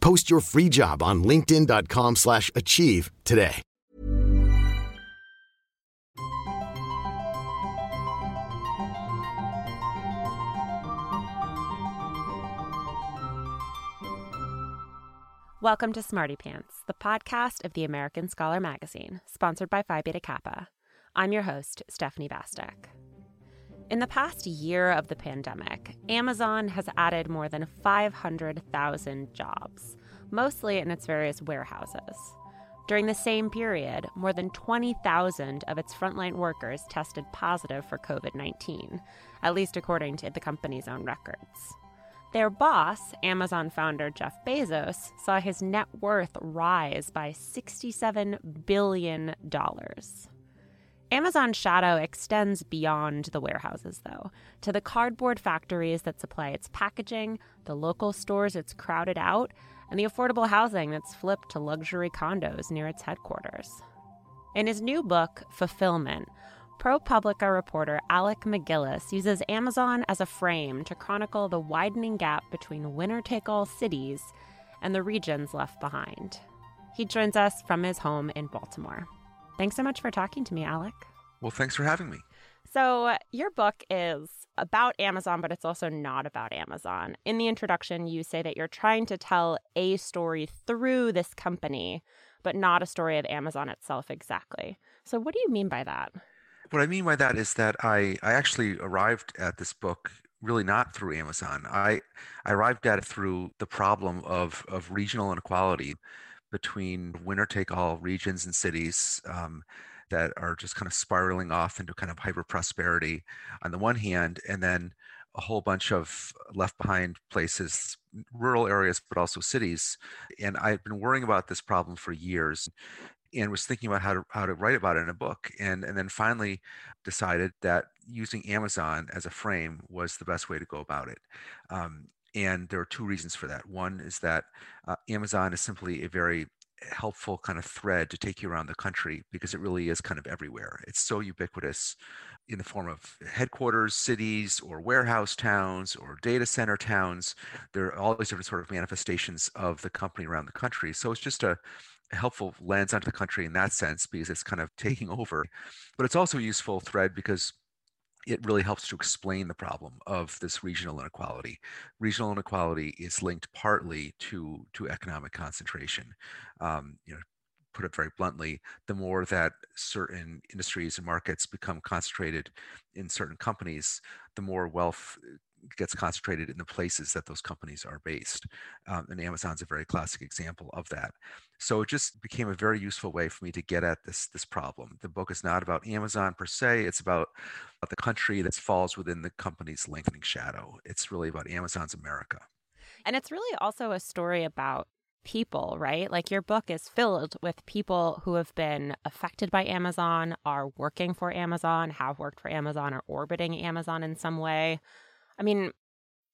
Post your free job on linkedin.com/achieve slash achieve today. Welcome to Smarty Pants, the podcast of the American Scholar magazine, sponsored by Phi Beta Kappa. I'm your host, Stephanie Bastek. In the past year of the pandemic, Amazon has added more than 500,000 jobs, mostly in its various warehouses. During the same period, more than 20,000 of its frontline workers tested positive for COVID 19, at least according to the company's own records. Their boss, Amazon founder Jeff Bezos, saw his net worth rise by $67 billion. Amazon's shadow extends beyond the warehouses, though, to the cardboard factories that supply its packaging, the local stores it's crowded out, and the affordable housing that's flipped to luxury condos near its headquarters. In his new book, Fulfillment, ProPublica reporter Alec MacGillis uses Amazon as a frame to chronicle the widening gap between winner take all cities and the regions left behind. He joins us from his home in Baltimore. Thanks so much for talking to me, Alec. Well, thanks for having me. So, your book is about Amazon, but it's also not about Amazon. In the introduction, you say that you're trying to tell a story through this company, but not a story of Amazon itself exactly. So, what do you mean by that? What I mean by that is that I, I actually arrived at this book really not through Amazon. I, I arrived at it through the problem of, of regional inequality between winner take all regions and cities um, that are just kind of spiraling off into kind of hyper prosperity on the one hand, and then a whole bunch of left behind places, rural areas, but also cities. And I've been worrying about this problem for years and was thinking about how to how to write about it in a book and and then finally decided that using amazon as a frame was the best way to go about it um, and there are two reasons for that. One is that uh, amazon is simply a very helpful kind of thread to take you around the country because it really is kind of everywhere. It's so ubiquitous in the form of headquarters cities or warehouse towns or data center towns. There are all these different sort of manifestations of the company around the country. So it's just a helpful lens onto the country in that sense because it's kind of taking over. But it's also a useful thread because it really helps to explain the problem of this regional inequality. Regional inequality is linked partly to to economic concentration. Um, you know, put it very bluntly, the more that certain industries and markets become concentrated in certain companies, the more wealth gets concentrated in the places that those companies are based. Um, and Amazon's a very classic example of that. So it just became a very useful way for me to get at this, this problem. The book is not about Amazon per se, it's about, about the country that falls within the company's lengthening shadow. It's really about Amazon's America. And it's really also a story about people, right? Like your book is filled with people who have been affected by Amazon, are working for Amazon, have worked for Amazon, or orbiting Amazon in some way. I mean,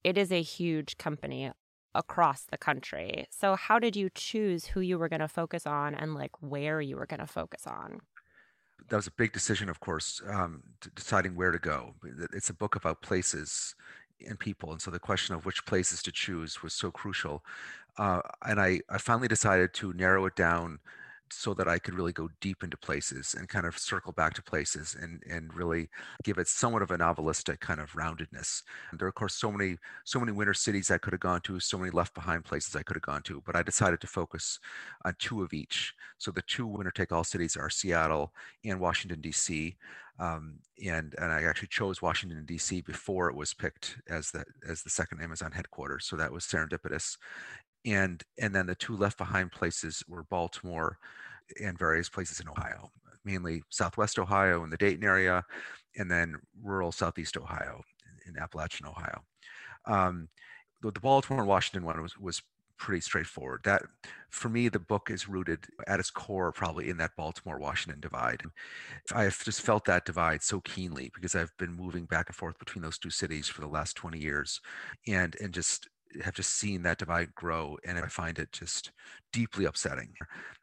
it is a huge company across the country. So, how did you choose who you were going to focus on and like where you were going to focus on? That was a big decision, of course, um, deciding where to go. It's a book about places and people. And so the question of which places to choose was so crucial. Uh, and I, I finally decided to narrow it down so that I could really go deep into places and kind of circle back to places and and really give it somewhat of a novelistic kind of roundedness. And there are of course so many so many winter cities I could have gone to, so many left behind places I could have gone to, but I decided to focus on two of each. So the two winner take all cities are Seattle and Washington D.C. Um, and and I actually chose Washington D.C. before it was picked as the as the second Amazon headquarters, so that was serendipitous and and then the two left behind places were Baltimore and various places in Ohio, mainly Southwest Ohio in the Dayton area, and then rural Southeast Ohio in Appalachian Ohio. Um, the, the Baltimore and Washington one was was pretty straightforward. That for me, the book is rooted at its core probably in that Baltimore Washington divide. I've just felt that divide so keenly because I've been moving back and forth between those two cities for the last 20 years, and and just have just seen that divide grow and i find it just deeply upsetting.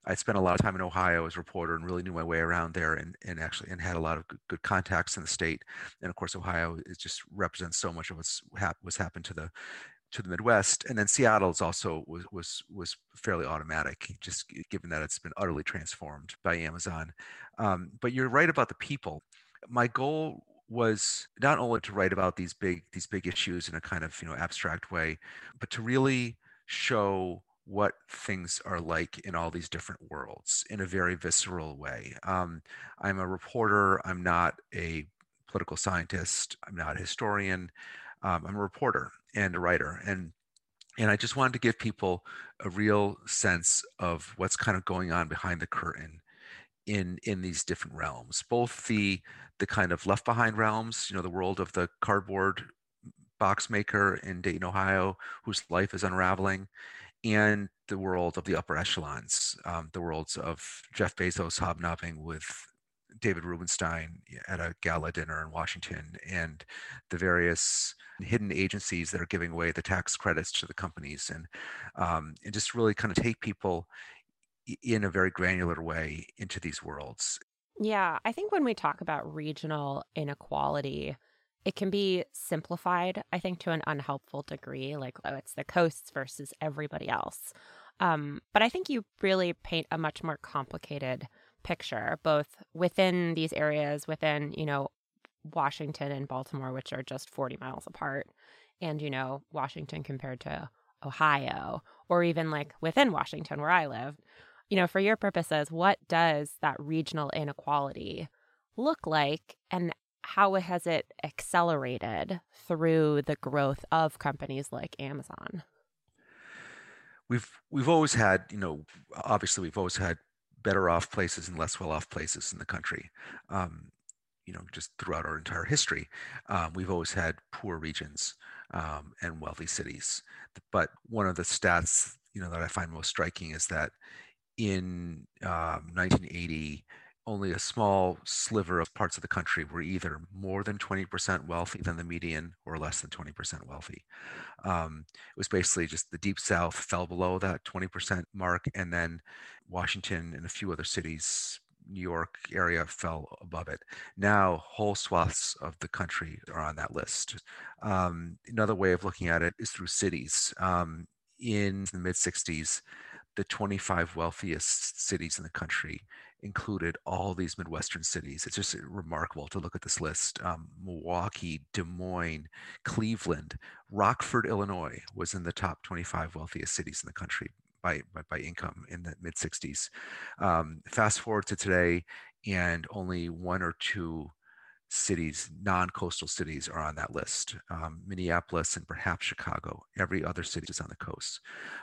I spent a lot of time in ohio as a reporter and really knew my way around there and, and actually and had a lot of good, contacts in the state. And of course ohio it just represents so much of what's hap- what's happened to the to the midwest. And then seattle is also was was was fairly automatic just given that it's been utterly transformed by amazon. Um, but you're right about the people. My goal was not only to write about these big these big issues in a kind of you know abstract way but to really show what things are like in all these different worlds in a very visceral way. Um, i'm a reporter i'm not a political scientist i'm not a historian um, i'm a reporter and a writer and and i just wanted to give people a real sense of what's kind of going on behind the curtain in in these different realms both the the kind of left behind realms you know the world of the cardboard box maker in dayton ohio whose life is unraveling and the world of the upper echelons um, the worlds of jeff bezos hobnobbing with david rubenstein at a gala dinner in washington and the various hidden agencies that are giving away the tax credits to the companies and um, and just really kind of take people in a very granular way into these worlds. Yeah, I think when we talk about regional inequality, it can be simplified, I think, to an unhelpful degree. Like, oh, it's the coasts versus everybody else. Um, but I think you really paint a much more complicated picture, both within these areas, within, you know, Washington and Baltimore, which are just 40 miles apart, and, you know, Washington compared to Ohio, or even like within Washington, where I live you know, for your purposes, what does that regional inequality look like and how has it accelerated through the growth of companies like Amazon? We've we've always had, you know, obviously we've always had better off places and less well off places in the country. Um, you know, just throughout our entire history, um, we've always had poor regions um, and wealthy cities. But one of the stats, you know, that I find most striking is that in um, 1980, only a small sliver of parts of the country were either more than 20% wealthy than the median or less than 20% wealthy. Um, it was basically just the deep south fell below that 20% mark, and then Washington and a few other cities, New York area fell above it. Now, whole swaths of the country are on that list. Um, another way of looking at it is through cities. Um, in the mid 60s, the 25 wealthiest cities in the country included all these Midwestern cities. It's just remarkable to look at this list. Um, Milwaukee, Des Moines, Cleveland, Rockford, Illinois was in the top 25 wealthiest cities in the country by, by, by income in the mid 60s. Um, fast forward to today, and only one or two cities, non-coastal cities, are on that list. Um, Minneapolis and perhaps Chicago. Every other city is on the coast.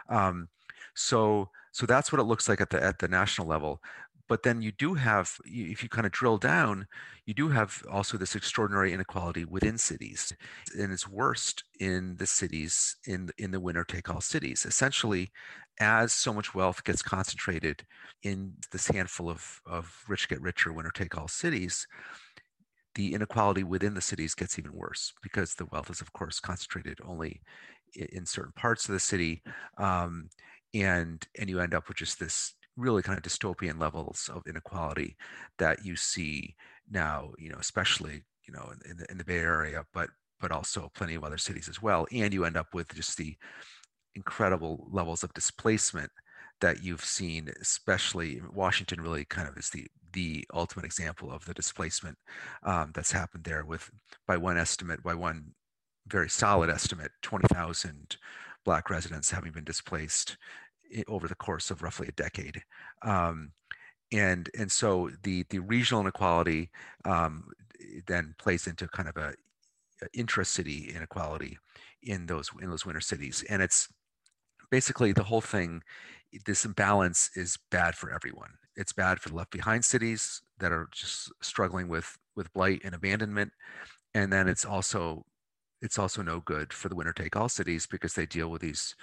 Um, so so that's what it looks like at the at the national level. But then you do have, if you kind of drill down, you do have also this extraordinary inequality within cities, and it's worst in the cities in in the winner take all cities. Essentially, as so much wealth gets concentrated in this handful of of rich get richer winner take all cities, the inequality within the cities gets even worse because the wealth is of course concentrated only in certain parts of the city um, and and you end up with just this really kind of dystopian levels of inequality that you see now you know especially you know in, in, the, in the bay area but but also plenty of other cities as well and you end up with just the incredible levels of displacement that you've seen, especially Washington, really kind of is the the ultimate example of the displacement um, that's happened there. With by one estimate, by one very solid estimate, 20,000 black residents having been displaced over the course of roughly a decade. Um, and and so the the regional inequality um, then plays into kind of a, a intra-city inequality in those in those winter cities, and it's basically the whole thing. This imbalance is bad for everyone. It's bad for the left behind cities that are just struggling with with blight and abandonment, and then it's also it's also no good for the winner take all cities because they deal with these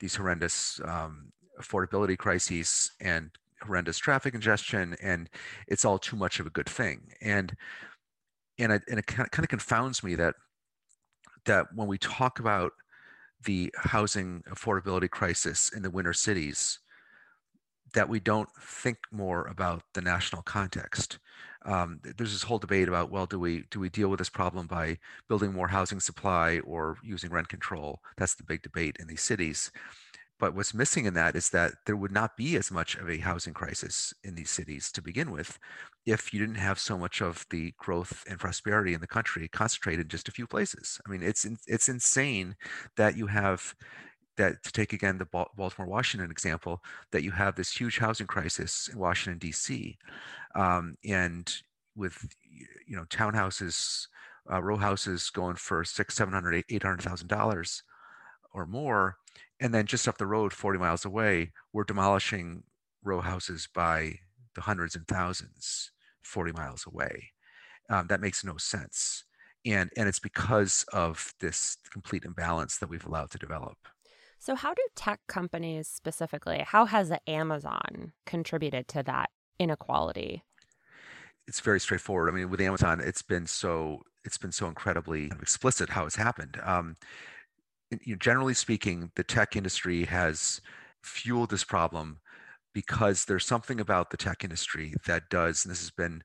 these horrendous um, affordability crises and horrendous traffic congestion and it's all too much of a good thing and and and it kind of confounds me that that when we talk about the housing affordability crisis in the winter cities that we don't think more about the national context. Um, there's this whole debate about well do we do we deal with this problem by building more housing supply or using rent control? That's the big debate in these cities but what's missing in that is that there would not be as much of a housing crisis in these cities to begin with if you didn't have so much of the growth and prosperity in the country concentrated in just a few places. I mean, it's it's insane that you have that to take again the Baltimore Washington example that you have this huge housing crisis in Washington D.C. Um, and with you know townhouses, uh, row houses going for six, seven hundred, eight hundred thousand dollars or more and then just up the road 40 miles away we're demolishing row houses by the hundreds and thousands 40 miles away. Um, that makes no sense and and it's because of this complete imbalance that we've allowed to develop. So how do tech companies specifically how has amazon contributed to that inequality? It's very straightforward. I mean with amazon it's been so it's been so incredibly explicit how it's happened. Um, you know, generally speaking, the tech industry has fueled this problem because there's something about the tech industry that does, and this has been,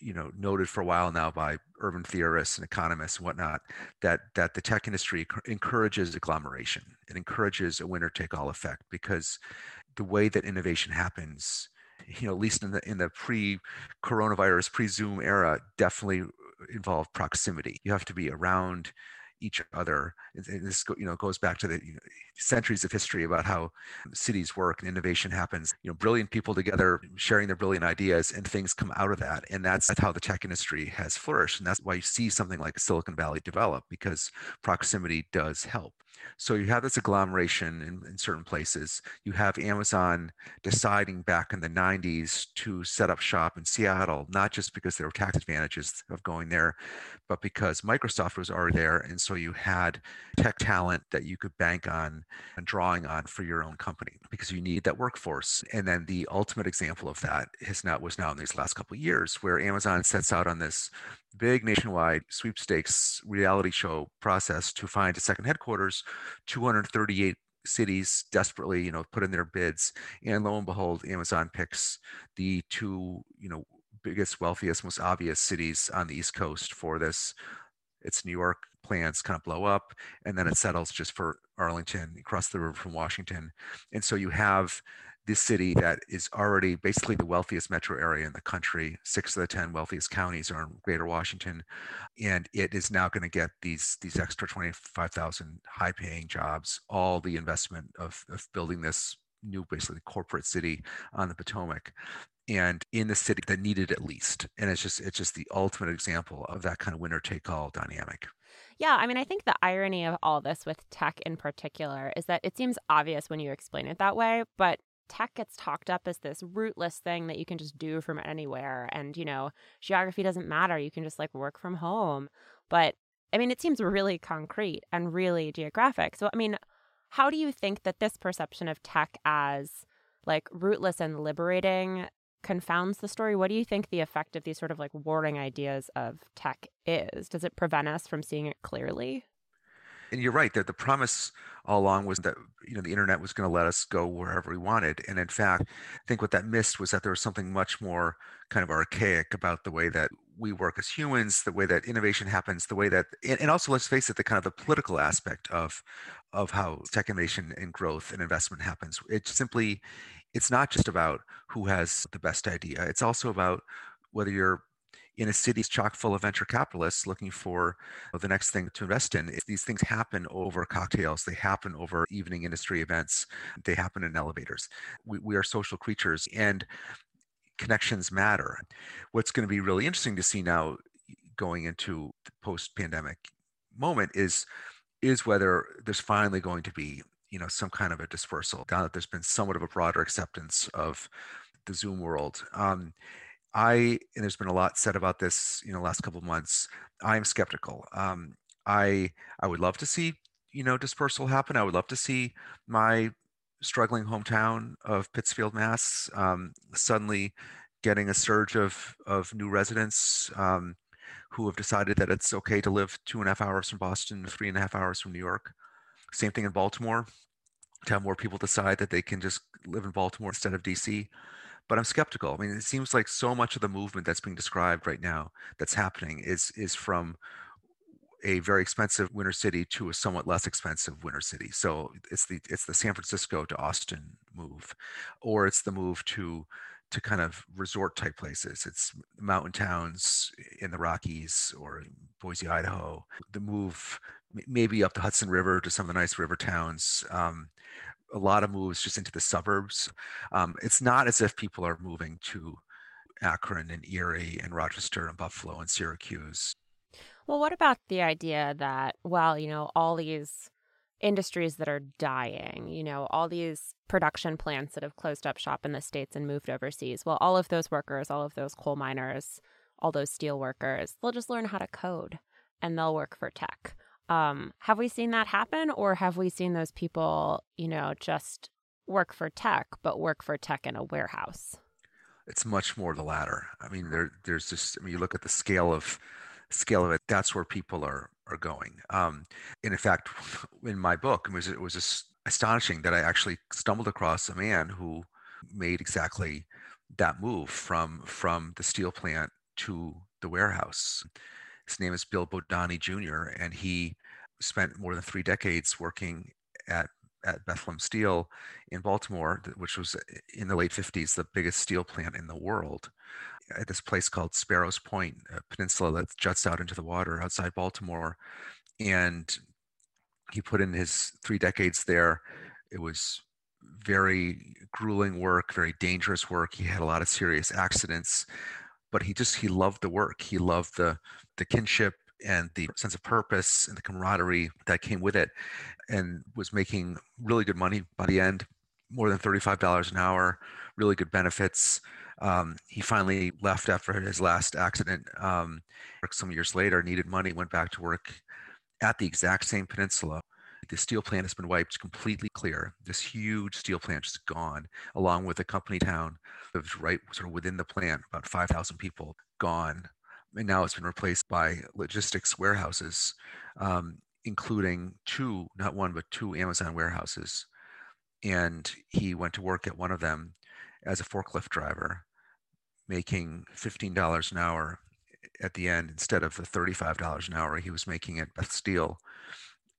you know, noted for a while now by urban theorists and economists and whatnot, that that the tech industry encourages agglomeration. It encourages a winner-take-all effect because the way that innovation happens, you know, at least in the in the pre-coronavirus, pre-Zoom era, definitely involved proximity. You have to be around each other. And this you know goes back to the you know, centuries of history about how cities work and innovation happens. You know, brilliant people together sharing their brilliant ideas, and things come out of that. And that's, that's how the tech industry has flourished. And that's why you see something like Silicon Valley develop because proximity does help. So you have this agglomeration in, in, certain places. You have Amazon deciding back in the 90s to set up shop in Seattle, not just because there were tax advantages of going there, but because Microsoft was already there. And so you had tech talent that you could bank on and drawing on for your own company because you need that workforce. And then the ultimate example of that now was now in these last couple of years where Amazon sets out on this big nationwide sweepstakes reality show process to find a second headquarters 238 cities desperately you know put in their bids and lo and behold amazon picks the two you know biggest wealthiest most obvious cities on the east coast for this. It's new york plans kind of blow up and then it settles just for arlington across the river from washington. And so you have this city that is already basically the wealthiest metro area in the country. Six of the 10 wealthiest counties are in greater Washington. And it is now going to get these, these extra 25,000 high paying jobs, all the investment of, of building this new, basically corporate city on the Potomac and in the city that needed it least. And it's just, it's just the ultimate example of that kind of winner take all dynamic. Yeah, I mean, I think the irony of all this with tech in particular is that it seems obvious when you explain it that way, but tech gets talked up as this rootless thing that you can just do from anywhere. And you know geography doesn't matter. You can just like work from home. But i mean it seems really concrete and really geographic. So i mean how do you think that this perception of tech as like rootless and liberating confounds the story? What do you think the effect of these sort of like warring ideas of tech is? Does it prevent us from seeing it clearly and you're right that the promise all along was that you know the internet was going to let us go wherever we wanted and in fact i think what that missed was that there was something much more kind of archaic about the way that we work as humans the way that innovation happens the way that and also let's face it the kind of the political aspect of of how tech innovation and growth and investment happens. It's simply, it's not just about who has the best idea. It's also about whether you're in a city chock full of venture capitalists looking for the next thing to invest in. These things happen over cocktails, they happen over evening industry events, they happen in elevators. We, we are social creatures and connections matter. What's going to be really interesting to see now going into the post pandemic moment is is whether there's finally going to be you know some kind of a dispersal now that there's been somewhat of a broader acceptance of the zoom world um, I and there's been a lot said about this, you know, last couple of months. I'm skeptical. Um, I I would love to see you know dispersal happen. I would love to see my struggling hometown of Pittsfield, Mass, um, suddenly getting a surge of of new residents um, who have decided that it's okay to live two and a half hours from Boston, three and a half hours from New York. Same thing in Baltimore. To have more people decide that they can just live in Baltimore instead of DC but I'm skeptical. I mean, it seems like so much of the movement that's being described right now that's happening is is from a very expensive winter city to a somewhat less expensive winter city. So it's the it's the San Francisco to Austin move, or it's the move to to kind of resort type places. It's mountain towns in the Rockies or Boise, Idaho. The move maybe up the Hudson River to some of the nice river towns. Um, a lot of moves just into the suburbs. Um, it's not as if people are moving to Akron and Erie and Rochester and Buffalo and Syracuse. Well, what about the idea that, well, you know, all these industries that are dying, you know, all these production plants that have closed up shop in the States and moved overseas, well, all of those workers, all of those coal miners, all those steel workers, they'll just learn how to code and they'll work for tech. Um, have we seen that happen, or have we seen those people, you know, just work for tech, but work for tech in a warehouse? It's much more the latter. I mean, there, there's just. I mean, you look at the scale of scale of it. That's where people are are going. Um, and in fact, in my book, it was it was just astonishing that I actually stumbled across a man who made exactly that move from from the steel plant to the warehouse. His name is Bill Bodani Jr., and he spent more than three decades working at, at Bethlehem Steel in Baltimore, which was uh, in the late 50s the biggest steel plant in the world. At this place called Sparrows Point, a peninsula that juts out into the water outside Baltimore. And he put in his three decades there. It was very grueling work, very dangerous work. He had a lot of serious accidents, but he just he loved the work. He loved the the kinship and the sense of purpose and the camaraderie that came with it and was making really good money by the end more than $35 an hour really good benefits um, he finally left after his last accident um, some years later needed money went back to work at the exact same peninsula the steel plant has been wiped completely clear. This huge steel plant is gone, along with a company town of right sort of within the plant, about 5,000 people gone and now it's been replaced by logistics warehouses, um, including two, not one, but two Amazon warehouses. And he went to work at one of them as a forklift driver, making $15 an hour at the end instead of the $35 an hour he was making at Beth Steel.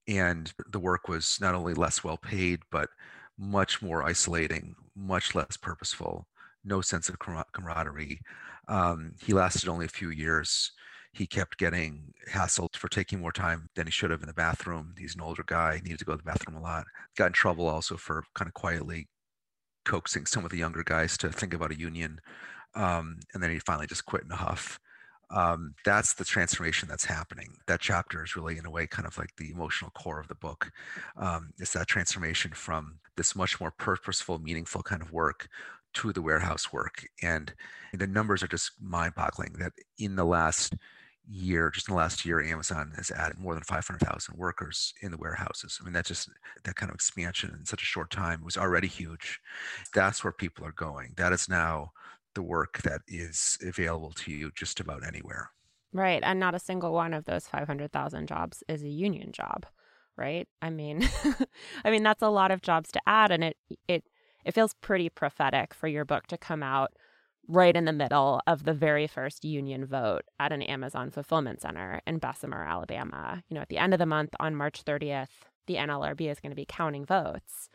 And the work was not only less well paid, but much more isolating, much less purposeful, no sense of camaraderie. Um, he lasted only a few years. He kept getting hassled for taking more time than he should have in the bathroom. He's an older guy, needed to go to the bathroom a lot. Got in trouble also for kind of quietly coaxing some of the younger guys to think about a union. Um, and then he finally just quit in a huff. Um, that's the transformation that's happening. That chapter is really, in a way, kind of like the emotional core of the book. Um, it's that transformation from this much more purposeful, meaningful kind of work to the warehouse work. And the numbers are just mind boggling that in the last year, just in the last year, Amazon has added more than 500,000 workers in the warehouses. I mean, that just, that kind of expansion in such a short time was already huge. That's where people are going. That is now the work that is available to you just about anywhere. Right. And not a single one of those 500,000 jobs is a union job, right? I mean, I mean, that's a lot of jobs to add. And it, it, it feels pretty prophetic for your book to come out right in the middle of the very first union vote at an Amazon fulfillment center in Bessemer, Alabama. You know, at the end of the month on March 30th, the NLRB is going to be counting votes.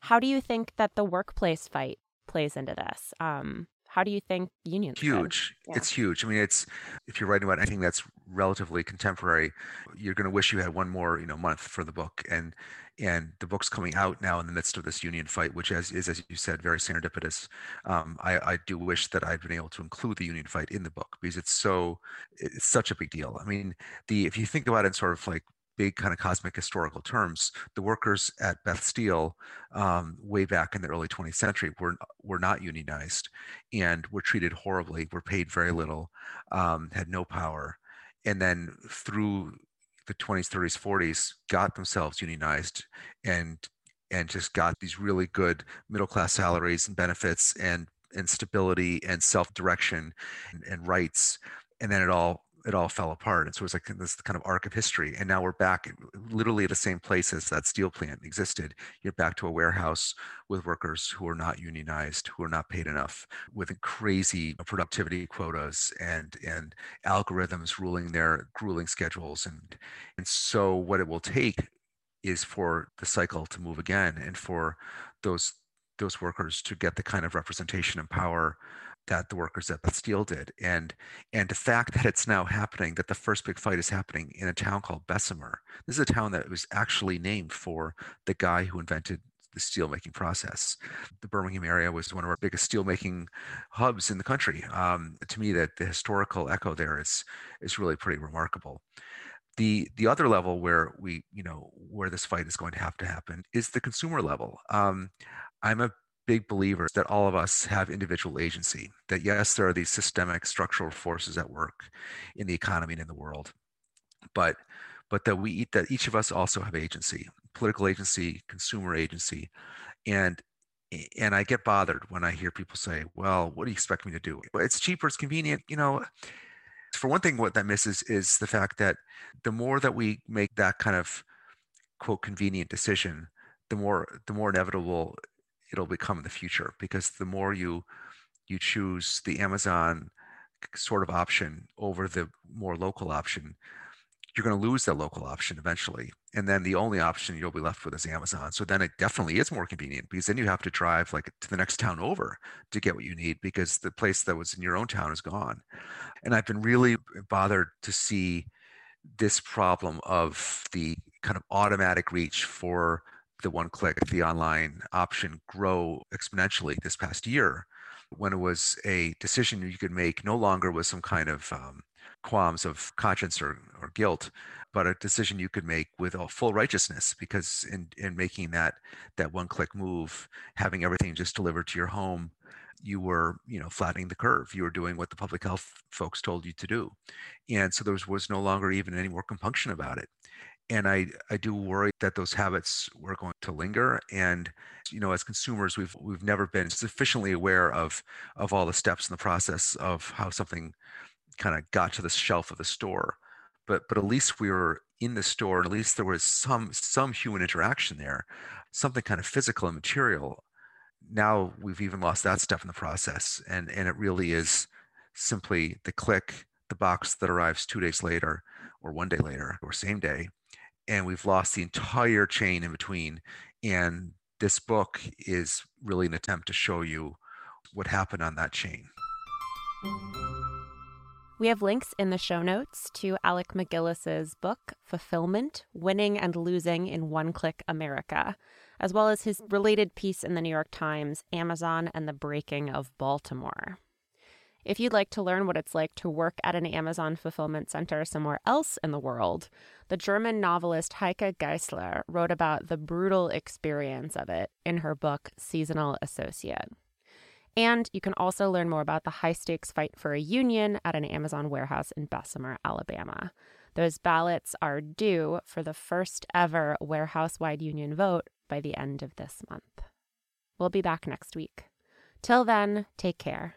How do you think that the workplace fight plays into this? Um, how do you think unions? Huge. Yeah. It's huge. I mean, it's if you're writing about anything that's relatively contemporary, you're going to wish you had one more, you know, month for the book. And and the book's coming out now in the midst of this union fight, which is, is as you said, very serendipitous. Um, I, I do wish that I'd been able to include the union fight in the book because it's so it's such a big deal. I mean, the if you think about it, sort of like big kind of cosmic historical terms, the workers at Beth Steel um, way back in the early 20th century were were not unionized and were treated horribly, were paid very little, um, had no power, and then through the 20s, 30s, 40s, got themselves unionized and and just got these really good middle class salaries and benefits and and stability and self direction and, and rights, and then it all it all fell apart. And so it was like this kind of arc of history. And now we're back literally at the same place as that steel plant existed. You're back to a warehouse with workers who are not unionized, who are not paid enough, with crazy productivity quotas and and algorithms ruling their grueling schedules. And and so what it will take is for the cycle to move again and for those those workers to get the kind of representation and power that the workers at Beth Steel did. And and the fact that it's now happening, that the first big fight is happening in a town called Bessemer. This is a town that was actually named for the guy who invented the steelmaking process. The Birmingham area was one of our biggest steelmaking hubs in the country. Um, to me, that the historical echo there is is really pretty remarkable. The the other level where we you know where this fight is going to have to happen is the consumer level. Um, I'm a big believers that all of us have individual agency, that yes, there are these systemic structural forces at work in the economy and in the world, but but that we eat that each of us also have agency, political agency, consumer agency, and and I get bothered when I hear people say, "Well, what do you expect me to do? It's cheaper, it's convenient." You know, for one thing, what that misses is the fact that the more that we make that kind of quote convenient decision, the more the more inevitable it'll become in the future because the more you you choose the Amazon sort of option over the more local option, you're going to lose that local option eventually. And then the only option you'll be left with is Amazon. So then it definitely is more convenient because then you have to drive like to the next town over to get what you need because the place that was in your own town is gone. And I've been really bothered to see this problem of the kind of automatic reach for the one click, the online option grow exponentially this past year when it was a decision you could make no longer with some kind of um, qualms of conscience or, or guilt but a decision you could make with a full righteousness because in, in making that that one click move having everything just delivered to your home you were you know flattening the curve. You were doing what the public health folks told you to do. And so there was, was no longer even any more compunction about it and I, I do worry that those habits were going to linger and you know as consumers we've we've never been sufficiently aware of of all the steps in the process of how something kind of got to the shelf of the store. But but at least we were in the store at least there was some some human interaction there something kind of physical and material. Now we've even lost that step in the process and and it really is simply the click the box that arrives two days later or one day later or same day and we've lost the entire chain in between. And this book is really an attempt to show you what happened on that chain. We have links in the show notes to Alec MacGillis's book, Fulfillment Winning and Losing in One Click America, as well as his related piece in the New York Times, Amazon and the Breaking of Baltimore. If you'd like to learn what it's like to work at an Amazon fulfillment center somewhere else in the world, the German novelist Heike Geisler wrote about the brutal experience of it in her book Seasonal Associate. And you can also learn more about the high stakes fight for a union at an Amazon warehouse in Bessemer, Alabama. Those ballots are due for the first ever warehouse wide union vote by the end of this month. We'll be back next week. Till then, take care